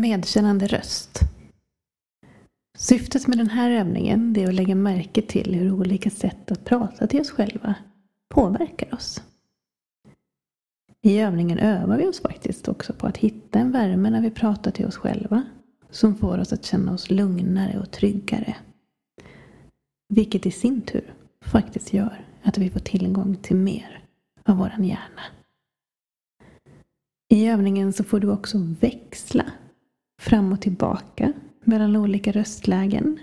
Medkännande röst. Syftet med den här övningen är att lägga märke till hur olika sätt att prata till oss själva påverkar oss. I övningen övar vi oss faktiskt också på att hitta en värme när vi pratar till oss själva som får oss att känna oss lugnare och tryggare. Vilket i sin tur faktiskt gör att vi får tillgång till mer av våran hjärna. I övningen så får du också växla fram och tillbaka mellan olika röstlägen.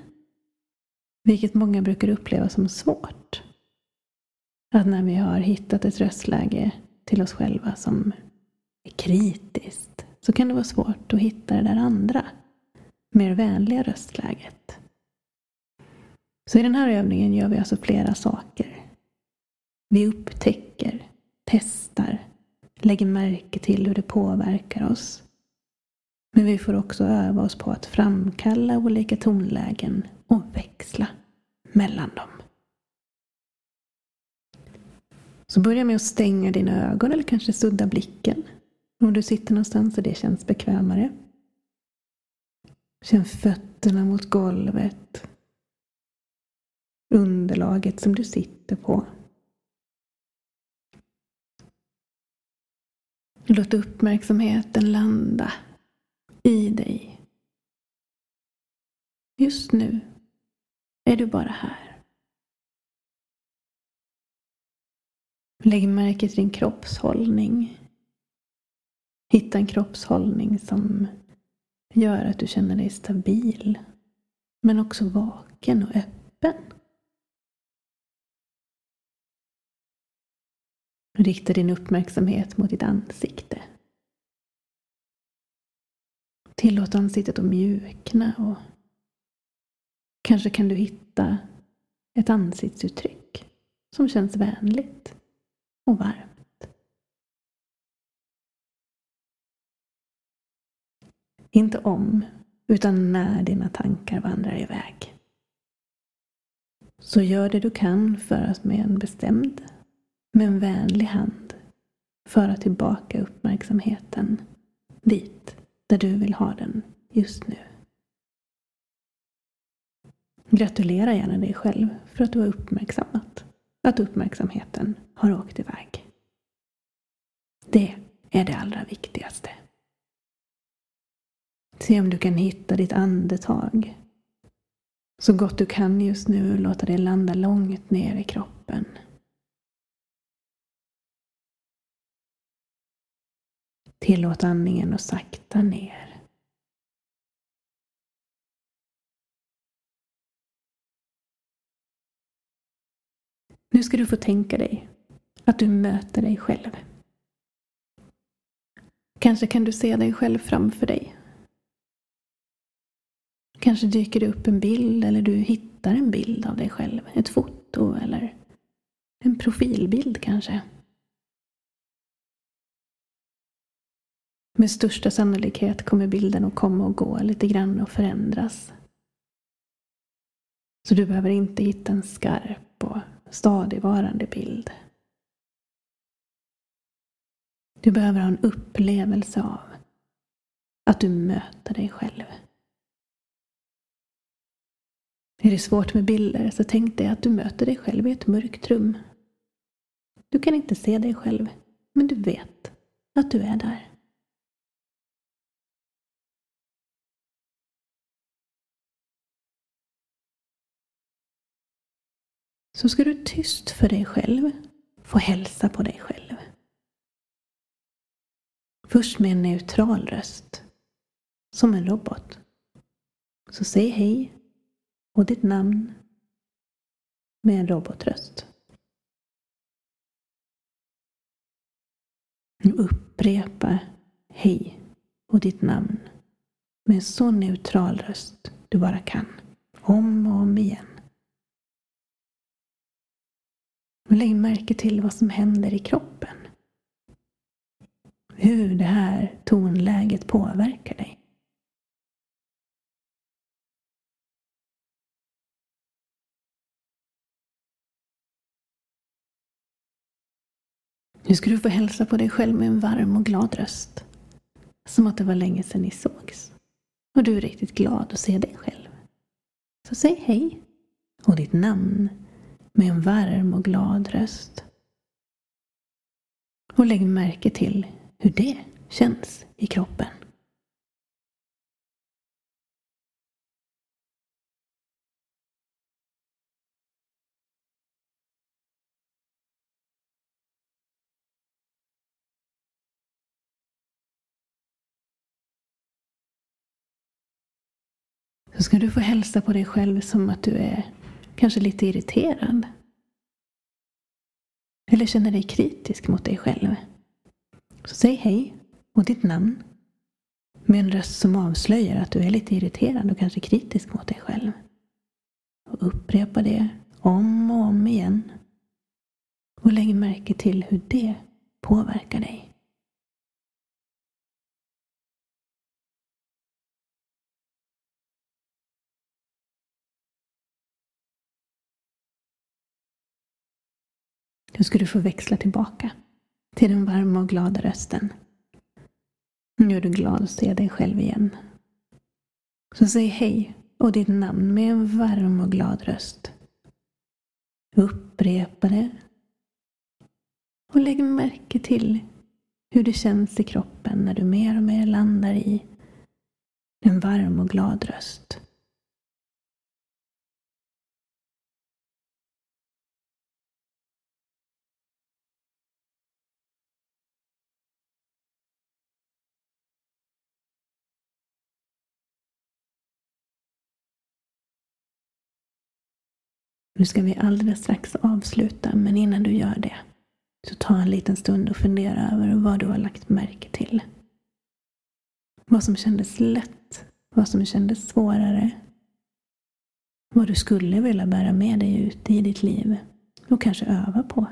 Vilket många brukar uppleva som svårt. Att när vi har hittat ett röstläge till oss själva som är kritiskt så kan det vara svårt att hitta det där andra, mer vänliga röstläget. Så i den här övningen gör vi alltså flera saker. Vi upptäcker, testar, lägger märke till hur det påverkar oss men vi får också öva oss på att framkalla olika tonlägen och växla mellan dem. Så börja med att stänga dina ögon eller kanske sudda blicken. Om du sitter någonstans och det känns bekvämare. Känn fötterna mot golvet. Underlaget som du sitter på. Låt uppmärksamheten landa i dig. Just nu är du bara här. Lägg märke till din kroppshållning. Hitta en kroppshållning som gör att du känner dig stabil men också vaken och öppen. Rikta din uppmärksamhet mot ditt ansikte. Tillåt ansiktet att mjukna och kanske kan du hitta ett ansiktsuttryck som känns vänligt och varmt. Inte om, utan när dina tankar vandrar iväg. Så gör det du kan för att med en bestämd, men vänlig hand föra tillbaka uppmärksamheten dit där du vill ha den just nu. Gratulera gärna dig själv för att du har uppmärksammat att uppmärksamheten har åkt iväg. Det är det allra viktigaste. Se om du kan hitta ditt andetag. Så gott du kan just nu, låta det landa långt ner i kroppen. Tillåt andningen att sakta ner. Nu ska du få tänka dig att du möter dig själv. Kanske kan du se dig själv framför dig. Kanske dyker det upp en bild eller du hittar en bild av dig själv. Ett foto eller en profilbild kanske. Med största sannolikhet kommer bilden att komma och gå lite grann och förändras. Så du behöver inte hitta en skarp och stadigvarande bild. Du behöver ha en upplevelse av att du möter dig själv. Är det svårt med bilder så tänk dig att du möter dig själv i ett mörkt rum. Du kan inte se dig själv, men du vet att du är där. Så ska du tyst för dig själv få hälsa på dig själv. Först med en neutral röst, som en robot. Så säg hej och ditt namn med en robotröst. Upprepa hej och ditt namn med en så neutral röst du bara kan. Om och om igen. Lägg märke till vad som händer i kroppen. Hur det här tonläget påverkar dig. Nu ska du få hälsa på dig själv med en varm och glad röst. Som att det var länge sedan ni sågs. och du är riktigt glad att se dig själv. Så säg hej och ditt namn med en varm och glad röst. Och lägg märke till hur det känns i kroppen. Så ska du få hälsa på dig själv som att du är kanske lite irriterad. Eller känner dig kritisk mot dig själv. Så säg hej och ditt namn med en röst som avslöjar att du är lite irriterad och kanske kritisk mot dig själv. Och upprepa det om och om igen. Och lägg märke till hur det påverkar dig. Nu ska du få växla tillbaka till den varma och glada rösten. Nu är du glad att se dig själv igen. Så säg hej och ditt namn med en varm och glad röst. Upprepa det. Och lägg märke till hur det känns i kroppen när du mer och mer landar i en varm och glad röst. Nu ska vi alldeles strax avsluta, men innan du gör det så ta en liten stund och fundera över vad du har lagt märke till. Vad som kändes lätt, vad som kändes svårare. Vad du skulle vilja bära med dig ut i ditt liv och kanske öva på